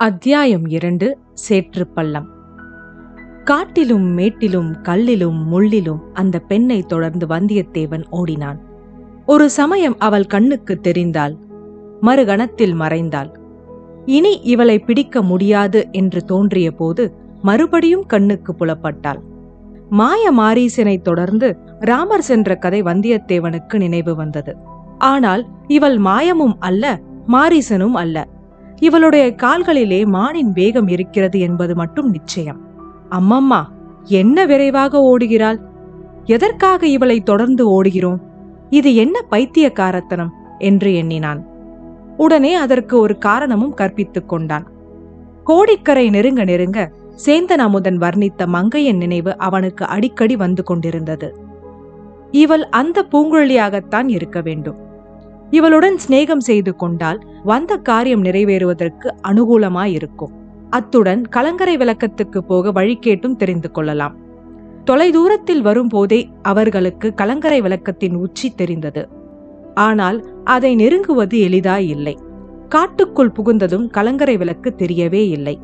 அத்தியாயம் இரண்டு சேற்றுப்பள்ளம் காட்டிலும் மேட்டிலும் கல்லிலும் முள்ளிலும் அந்த பெண்ணை தொடர்ந்து வந்தியத்தேவன் ஓடினான். ஒரு சமயம் அவள் கண்ணுக்கு தெரிந்தாள் மறுகணத்தில் மறைந்தாள். இனி இவளை பிடிக்க முடியாது என்று தோன்றிய போது மறுபடியும் கண்ணுக்கு புலப்பட்டாள். மாய மாரீசனை தொடர்ந்து ராமர் சென்ற கதை வந்தியத்தேவனுக்கு நினைவு வந்தது. ஆனால் இவள் மாயமும் அல்ல மாரீசனும் அல்ல. இவளுடைய கால்களிலே மானின் வேகம் இருக்கிறது என்பது மட்டும் நிச்சயம். அம்மம்மா என்ன விரைவாக ஓடுகிறாள்? எதற்காக இவளை தொடர்ந்து ஓடுகிறோம்? இது என்ன பைத்தியக்காரத்தனம்? என்று எண்ணினான். உடனே அதற்கு ஒரு காரணமும் கற்பித்துக் கொண்டான். கோடிக்கரை நெருங்க நெருங்க சேந்தன் அமுதன் வர்ணித்த மங்கையின் நினைவு அவனுக்கு அடிக்கடி வந்து கொண்டிருந்தது. இவள் அந்த பூங்குழலியாகத்தான் இருக்க வேண்டும். இவளுடன் சிநேகம் செய்து கொண்டால் வந்த காரியம் நிறைவேறுவதற்கு அனுகூலமாயிருக்கும். அத்துடன் கலங்கரை விளக்கத்துக்கு போக வழி கேட்டும் தெரிந்து கொள்ளலாம். தொலைதூரத்தில் வரும்போதே அவர்களுக்கு கலங்கரை விளக்கத்தின் உச்சி தெரிந்தது. ஆனால் அதை நெருங்குவது எளிதாய் இல்லை காட்டுக்குள் புகுந்ததும் கலங்கரை விளக்கு தெரியவே இல்லை.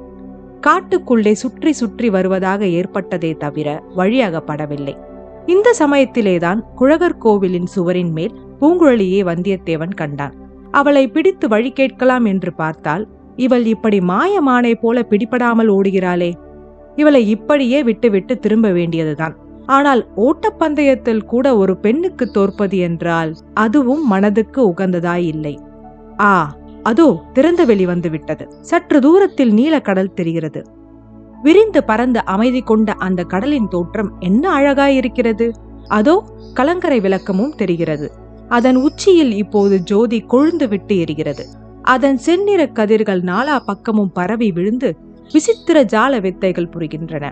காட்டுக்குள்ளே சுற்றி சுற்றி வருவதாக ஏற்பட்டதே தவிர வழியாகப்படவில்லை. இந்த சமயத்திலேதான் குழகர் கோவிலின் சுவரின் மேல் பூங்குழலியே வந்தியத்தேவன் கண்டான். அவளை பிடித்து வழி கேட்கலாம் என்று பார்த்தால் இவள் இப்படி மாயமானை போல பிடிபடாமல் ஓடுகிறாளே. இவளை இப்படியே விட்டுவிட்டு திரும்ப வேண்டியதுதான். ஆனால் ஓட்டப்பந்தயத்தில் கூட ஒரு பெண்ணுக்கு தோற்பது என்றால் அதுவும் மனதுக்கு உகந்ததாயில்லை ஆ அதோ திறந்த வெளி வந்து விட்டது. சற்று தூரத்தில் நீலக்கடல் தெரிகிறது. விரிந்து பறந்து அமைதி கொண்ட அந்த கடலின் தோற்றம் என்ன அழகாயிருக்கிறது? அதோ கலங்கரை விளக்கமும் தெரிகிறது. அதன் உச்சியில் இப்போது ஜோதி கொழுந்து விட்டு எரிகிறது. அதன் செந்நிற கதிர்கள் நாலா பக்கமும் பரவி விழுந்து விசித்திர ஜால வித்தைகள் புரிகின்றன.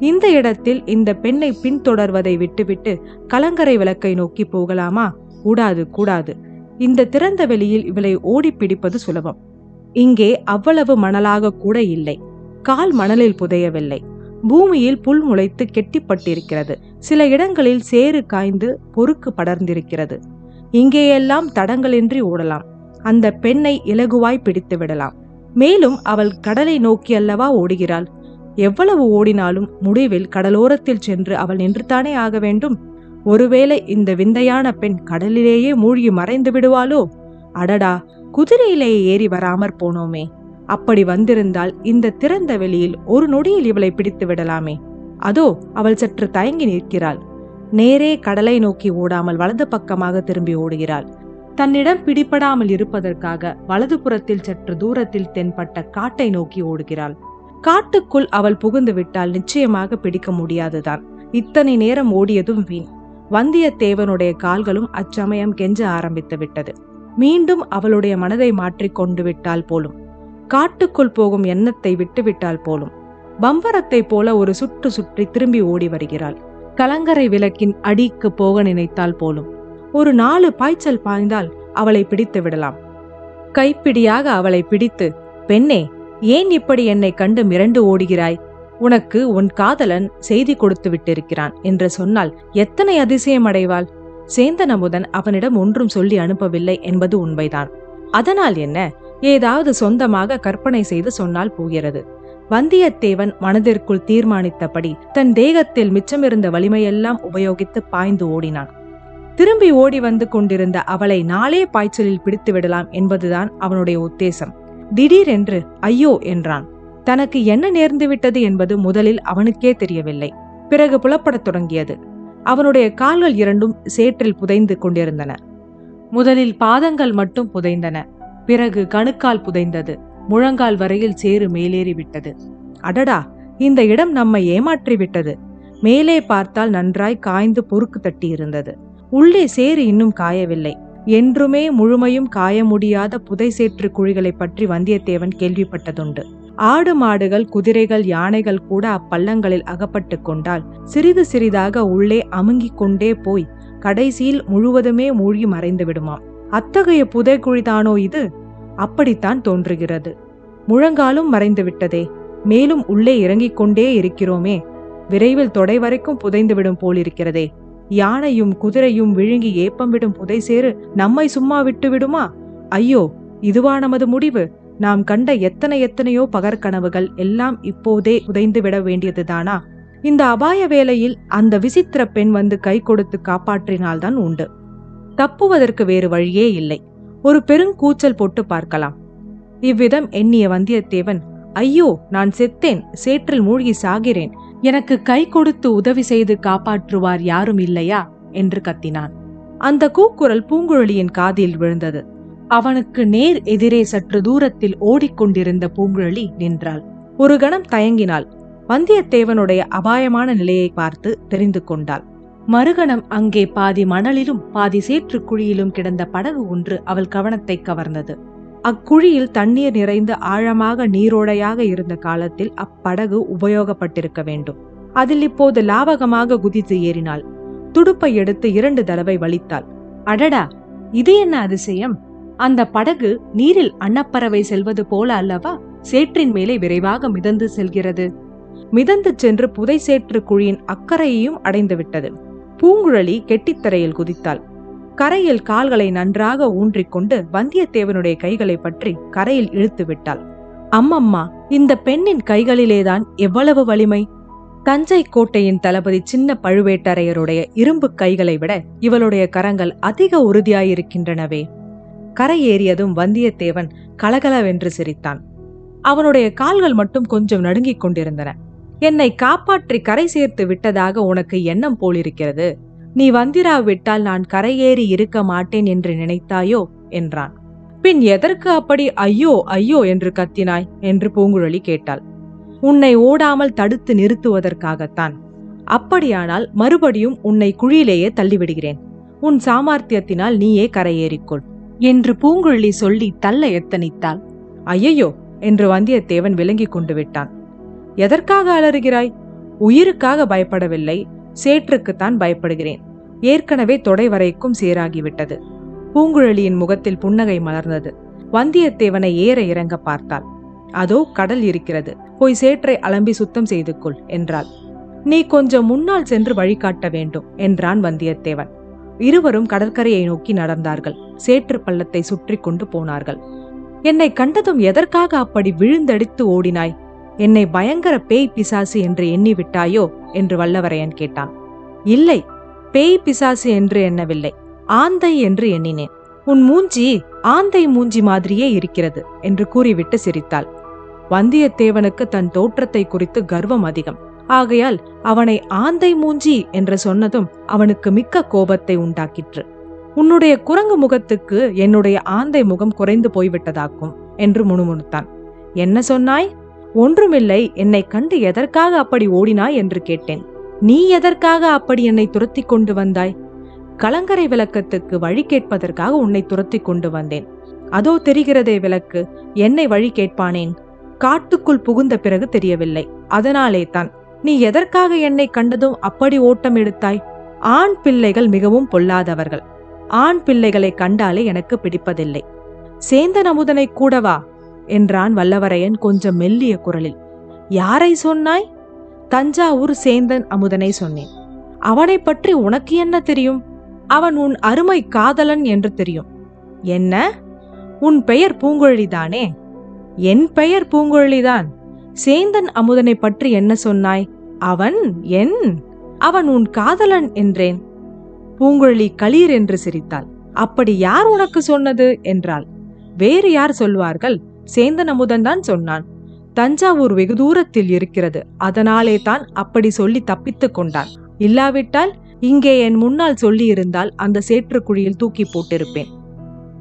இந்த இடத்தில் இந்த பெண்ணை பின்தொடர்வதை விட்டுவிட்டு கலங்கரை விளக்கை நோக்கி போகலாமா? கூடாது கூடாது. இந்த திறந்த வெளியில் இவளை ஓடி பிடிப்பது சுலபம். இங்கே அவ்வளவு மணலாக கூட இல்லை. கால் மணலில் புதையவில்லை. பூமியில் புல் முளைத்து கெட்டிப்பட்டிருக்கிறது. சில இடங்களில் சேறு காய்ந்து பொறுக்கு படர்ந்திருக்கிறது. இங்கேயெல்லாம் தடங்களின்றி ஓடலாம். அந்த பெண்ணை இலகுவாய் பிடித்து விடலாம். மேலும் அவள் கடலை நோக்கி அல்லவா ஓடுகிறாள்? எவ்வளவு ஓடினாலும் முடிவில் கடலோரத்தில் சென்று அவள் நின்றுதானே ஆக வேண்டும்? ஒருவேளை இந்த விந்தையான பெண் கடலிலேயே மூழ்கி மறைந்து விடுவாளோ? அடடா குதிரையிலே ஏறி வராமற் போனோமே. அப்படி வந்திருந்தால் இந்த திறந்த வெளியில் ஒரு நொடியில் இவளை பிடித்து விடலாமே. அதோ அவள் சற்று தயங்கி நிற்கிறாள். நேரே கடலை நோக்கி ஓடாமல் வலது பக்கமாக திரும்பி ஓடுகிறாள். தன்னிடம் பிடிபடாமல் இருப்பதற்காக வலது புறத்தில் சற்று தூரத்தில் தென்பட்ட காட்டை நோக்கி ஓடுகிறாள். காட்டுக்குள் அவள் புகுந்து விட்டால் நிச்சயமாக பிடிக்க முடியாதுதான். இத்தனை நேரம் ஓடியதும் வீண். வந்தியத்தேவனுடைய கால்களும் அச்சமயம் கெஞ்ச ஆரம்பித்து விட்டது. மீண்டும் அவளுடைய மனதை மாற்றிக் கொண்டு விட்டால் போலும். காட்டுக்குள் போகும் எண்ணத்தை விட்டுவிட்டால் போலும். பம்பரத்தை போல ஒரு சுற்று சுற்றி திரும்பி ஓடி வருகிறாள். கலங்கரை விளக்கின் அடிக்கு போக நினைத்தால் போலும். ஒரு நாலு பாய்ச்சல் பாய்ந்தால் அவளை பிடித்து விடலாம். கைப்பிடியாக அவளை பிடித்து பெண்ணே ஏன் இப்படி என்னை கண்டு மிரண்டு ஓடுகிறாய்? உனக்கு உன் காதலன் செய்தி கொடுத்து விட்டிருக்கிறான் என்று சொன்னால் எத்தனை அதிசயம் அடைவாள்? சேந்தன் அமுதன் அவனிடம் ஒன்றும் சொல்லி அனுப்பவில்லை என்பது உண்மைதான். அதனால் என்ன? ஏதாவது சொந்தமாக கற்பனை செய்து சொன்னால் போகிறது. வந்தியத்தேவன் மனதிற்குள் தீர்மானித்தபடி தன் தேகத்தில் மிச்சமிருந்த வலிமையெல்லாம் உபயோகித்து பாய்ந்து ஓடினான். திரும்பி ஓடி வந்து கொண்டிருந்த அவளை நாளே பாய்ச்சலில் பிடித்து விடலாம் என்பதுதான் அவனுடைய உத்தேசம். திடீரென்று ஐயோ என்றான். தனக்கு என்ன நேர்ந்து விட்டது என்பது முதலில் அவனுக்கே தெரியவில்லை. பிறகு புலப்படத் தொடங்கியது. அவனுடைய கால்கள் இரண்டும் சேற்றில் புதைந்து கொண்டிருந்தன. முதலில் பாதங்கள் மட்டும் புதைந்தன. பிறகு கணுக்கால் புதைந்தது. முழங்கால் வரையில் சேறு மேலேறிவிட்டது. அடடா! இந்த இடம் நம்மை ஏமாற்றி விட்டது மேலே பார்த்தால் நன்றாய் காய்ந்து பொறுக்கு தட்டி இருந்தது உள்ளே சேறு இன்னும் காயவில்லை. என்றுமே முழுமையும் காய முடியாத புதை சேற்று குழிகளை பற்றி வந்தியத்தேவன் கேள்விப்பட்டதுண்டு. ஆடு மாடுகள் குதிரைகள் யானைகள் கூட அப்பள்ளங்களில் அகப்பட்டு கொண்டால் சிறிது சிறிதாக உள்ளே அமுங்கிக் கொண்டே போய் கடைசியில் முழுவதுமே மூழ்கி மறைந்து விடுமாம். அத்தகைய புதைக்குழிதானோ இது? அப்படித்தான் தோன்றுகிறது. முழங்காலும் மறைந்து விட்டதே மேலும் உள்ளே இறங்கிக் கொண்டே இருக்கிறோமே. விரைவில் தொடை வரைக்கும் புதைந்து விடும் போலிருக்கிறதே. யானையும் குதிரையும் விழுங்கி ஏப்பம் விடும் புதை சேறு நம்மை சும்மா விட்டு விடுமா? ஐயோ இதுவா நமது முடிவு? நாம் கண்ட எத்தனை எத்தனையோ பகற்கனவுகள் எல்லாம் இப்போதே உதைந்து விட வேண்டியதுதானா? இந்த அபாய வேளையில் அந்த விசித்திர பெண் வந்து கை கொடுத்து காப்பாற்றினால்தான் உண்டு. தப்புவதற்கு வேறு வழியே இல்லை. ஒரு பெருங்கூச்சல் போட்டு பார்க்கலாம். இவ்விதம் எண்ணிய வந்தியத்தேவன் ஐயோ நான் செத்தேன் சேற்றில் மூழ்கி சாகிறேன் எனக்கு கை கொடுத்து உதவி செய்து காப்பாற்றுவார் யாரும் இல்லையா? என்று கத்தினான். அந்த கூக்குரல் பூங்குழலியின் காதில் விழுந்தது. அவனுக்கு நேர் எதிரே சற்று தூரத்தில் ஓடிக்கொண்டிருந்த பூங்குழலி நின்றாள். ஒரு கணம் தயங்கினாள். வந்தியத்தேவனுடைய அபாயமான நிலையை பார்த்து தெரிந்து கொண்டாள். மறுகணம் அங்கே பாதி மணலிலும் பாதி சேற்று குழியிலும் கிடந்த படகு ஒன்று அவள் கவனத்தை கவர்ந்தது. அக்குழியில் தண்ணீர் நிறைந்து ஆழமாக நீரோடையாக இருந்த காலத்தில் அப்படகு உபயோகப்பட்டிருக்க வேண்டும். அதில் இப்போது லாவகமாக குதித்து ஏறினாள். துடுப்பை எடுத்து இரண்டு தடவை வலித்தாள். அடடா! இது என்ன அதிசயம்? அந்த படகு நீரில் அன்னப்பறவை செல்வது போல அல்லவா? சேற்றின் மேலே விரைவாக மிதந்து செல்கிறது. மிதந்து சென்று புதை சேற்று குழியின் அக்கறையையும் அடைந்து விட்டது பூங்குழலி கெட்டித்தரையில் குதித்தாள். கரையில் கால்களை நன்றாக ஊன்றிக்கொண்டு வந்தியத்தேவனுடைய கைகளை பற்றி கரையில் இழுத்து விட்டாள். அம்மம்மா இந்த பெண்ணின் கைகளிலேதான் எவ்வளவு வலிமை? தஞ்சை கோட்டையின் தளபதி சின்ன பழுவேட்டரையருடைய இரும்பு கைகளை விட இவளுடைய கரங்கள் அதிக உறுதியாயிருக்கின்றனவே. கரையேறியதும் வந்தியத்தேவன் கலகலவென்று சிரித்தான். அவனுடைய கால்கள் மட்டும் கொஞ்சம் நடுங்கிக் கொண்டிருந்தன. என்னை காப்பாற்றி கரை சேர்த்து விட்டதாக உனக்கு எண்ணம் போலிருக்கிறது. நீ வந்திராவிட்டால் நான் கரையேறி இருக்க மாட்டேன் என்று நினைத்தாயோ? என்றான். பின் எதற்கு அப்படி ஐயோ ஐயோ என்று கத்தினாய்? என்று பூங்குழலி கேட்டாள். உன்னை ஓடாமல் தடுத்து நிறுத்துவதற்காகத்தான். அப்படியானால் மறுபடியும் உன்னை குழியிலேயே தள்ளிவிடுகிறேன். உன் சாமர்த்தியத்தினால் நீயே கரையேறிக்கொள் என்று பூங்குழலி சொல்லி தள்ள எத்தனித்தாள். ஐயையோ என்று வந்தியத்தேவன் விளங்கிக் கொண்டு விட்டான். எதற்காக அலறுகிறாய்? உயிருக்காக பயப்படவில்லை. சேற்றுக்குத்தான் பயப்படுகிறேன். ஏற்கனவே தொடை வரைக்கும் சேராகிவிட்டது. பூங்குழலியின் முகத்தில் புன்னகை மலர்ந்தது. வந்தியத்தேவனை ஏற இறங்க பார்த்தாள். அதோ கடல் இருக்கிறது. போய் சேற்றை அலம்பி சுத்தம் செய்து கொள் என்றாள். நீ கொஞ்சம் முன்னால் சென்று வழிகாட்ட வேண்டும் என்றான் வந்தியத்தேவன். இருவரும் கடற்கரையை நோக்கி நடந்தார்கள். சேற்று பள்ளத்தை சுற்றி கொண்டு போனார்கள். என்னை கண்டதும் எதற்காக அப்படி விழுந்தடித்து ஓடினாய்? என்னை பயங்கர பேய் பிசாசு என்று எண்ணி விட்டாயோ என்று வல்லவரையன் கேட்டான். இல்லை பேய் பிசாசு என்று எண்ணவில்லை. ஆந்தை என்று எண்ணினேன். உன் மூஞ்சி ஆந்தை மூஞ்சி மாதிரியே இருக்கிறது என்று கூறிவிட்டு சிரித்தாள். வந்தியத்தேவனுக்கு தன் தோற்றத்தை குறித்து கர்வம் அதிகம். ஆகையால் அவனை ஆந்தை மூஞ்சி என்று சொன்னதும் அவனுக்கு மிக்க கோபத்தை உண்டாக்கிற்று. உன்னுடைய குரங்கு முகத்துக்கு என்னுடைய ஆந்தை முகம் குறைந்து போய்விட்டதாக்கும் என்று முணுமுணுத்தான். என்ன சொன்னாய்? ஒன்றுமில்லை என்னை கண்டு எதற்காக அப்படி ஓடினாய் என்று கேட்டேன். நீ எதற்காக அப்படி என்னை துரத்தி கொண்டு வந்தாய்? கலங்கரை விளக்கத்துக்கு வழி கேட்பதற்காக உன்னை துரத்தி கொண்டு வந்தேன். அதோ தெரிகிறதே விளக்கு என்னை வழி கேட்பானேன்? காட்டுக்குள் புகுந்த பிறகு தெரியவில்லை. அதனாலே தான் நீ எதற்காக என்னை கண்டதும் அப்படி ஓட்டம் எடுத்தாய்? ஆண் பிள்ளைகள் மிகவும் பொல்லாதவர்கள். ஆண் பிள்ளைகளை கண்டாலே எனக்கு பிடிப்பதில்லை. சேந்தன் அமுதனை கூடவா என்றான் வல்லவரையன் கொஞ்சம் மெல்லிய குரலில். யாரை சொன்னாய்? தஞ்சாவூர் சேந்தன் அமுதனை சொன்னேன். அவனை பற்றி உனக்கு என்ன தெரியும்? அவன் உன் அருமை காதலன் என்று தெரியும். என்ன? உன் பெயர் பூங்குழலிதானே? என் பெயர் பூங்குழலிதான். சேந்தன் அமுதனை பற்றி என்ன சொன்னாய்? அவன் என் அவன் உன் காதலன் என்றேன். பூங்குழலி களீர் என்று சிரித்தாள். அப்படி யார் உனக்கு சொன்னது? என்றாள். வேறு யார் சொல்வார்கள்? சேந்தன் அமுதன் தான் சொன்னான். தஞ்சாவூர் வெகு தூரத்தில் இருக்கிறது. அதனாலே தான் அப்படி சொல்லி தப்பித்துக் கொண்டான். இல்லாவிட்டால் இங்கே என் முன்னால் சொல்லியிருந்தால் அந்த சேற்றுக்குழியில் தூக்கி போட்டிருப்பேன்.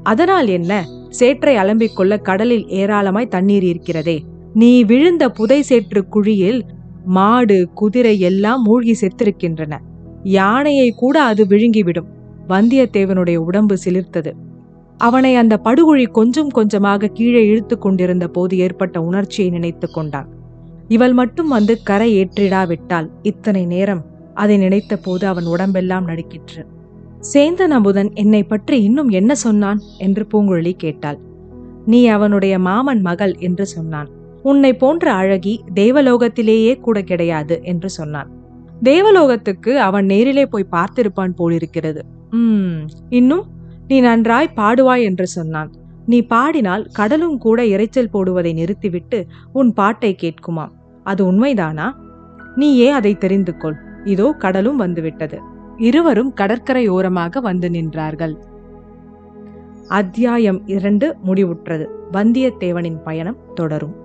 அதனால் என்ன? சேற்றை அலம்பிக்கொள்ள கடலில் ஏராளமாய் தண்ணீர் இருக்கிறதே. நீ விழுந்த புதை சேற்று குழியில் மாடு குதிரை எல்லாம் மூழ்கி செத்திருக்கின்றன. யானையை கூட அது விழுங்கிவிடும். வந்தியத்தேவனுடைய உடம்பு சிலிர்த்தது. அவனை அந்த படுகுழி கொஞ்சம் கொஞ்சமாக கீழே இழுத்து கொண்டிருந்த போது ஏற்பட்ட உணர்ச்சியை நினைத்து கொண்டான். இவள் மட்டும் வந்து கரை ஏற்றிடாவிட்டால் இத்தனை நேரம் அதை நினைத்த போது அவன் உடம்பெல்லாம் நடுக்கிற்று சேந்தன் அமுதன் என்னை பற்றி இன்னும் என்ன சொன்னான்? என்று பூங்குழலி கேட்டாள். நீ அவனுடைய மாமன் மகள் என்று சொன்னான். உன்னை போன்ற அழகி தேவலோகத்திலேயே கூட கிடையாது என்று சொன்னான். தேவலோகத்துக்கு அவன் நேரிலே போய் பார்த்திருப்பான் போலிருக்கிறது. உம் இன்னும் நீ நன்றாய் பாடுவாய் என்று சொன்னான். நீ பாடினால் கடலும் கூட இரைச்சல் போடுவதை நிறுத்திவிட்டு உன் பாட்டை கேட்குமாம். அது உண்மைதானா? நீயே அதை தெரிந்து கொள் இதோ கடலும் வந்துவிட்டது. இருவரும் கடற்கரையோரமாக வந்து நின்றார்கள். அத்தியாயம் இரண்டு முடிவுற்றது. வந்தியத்தேவனின் பயணம் தொடரும்.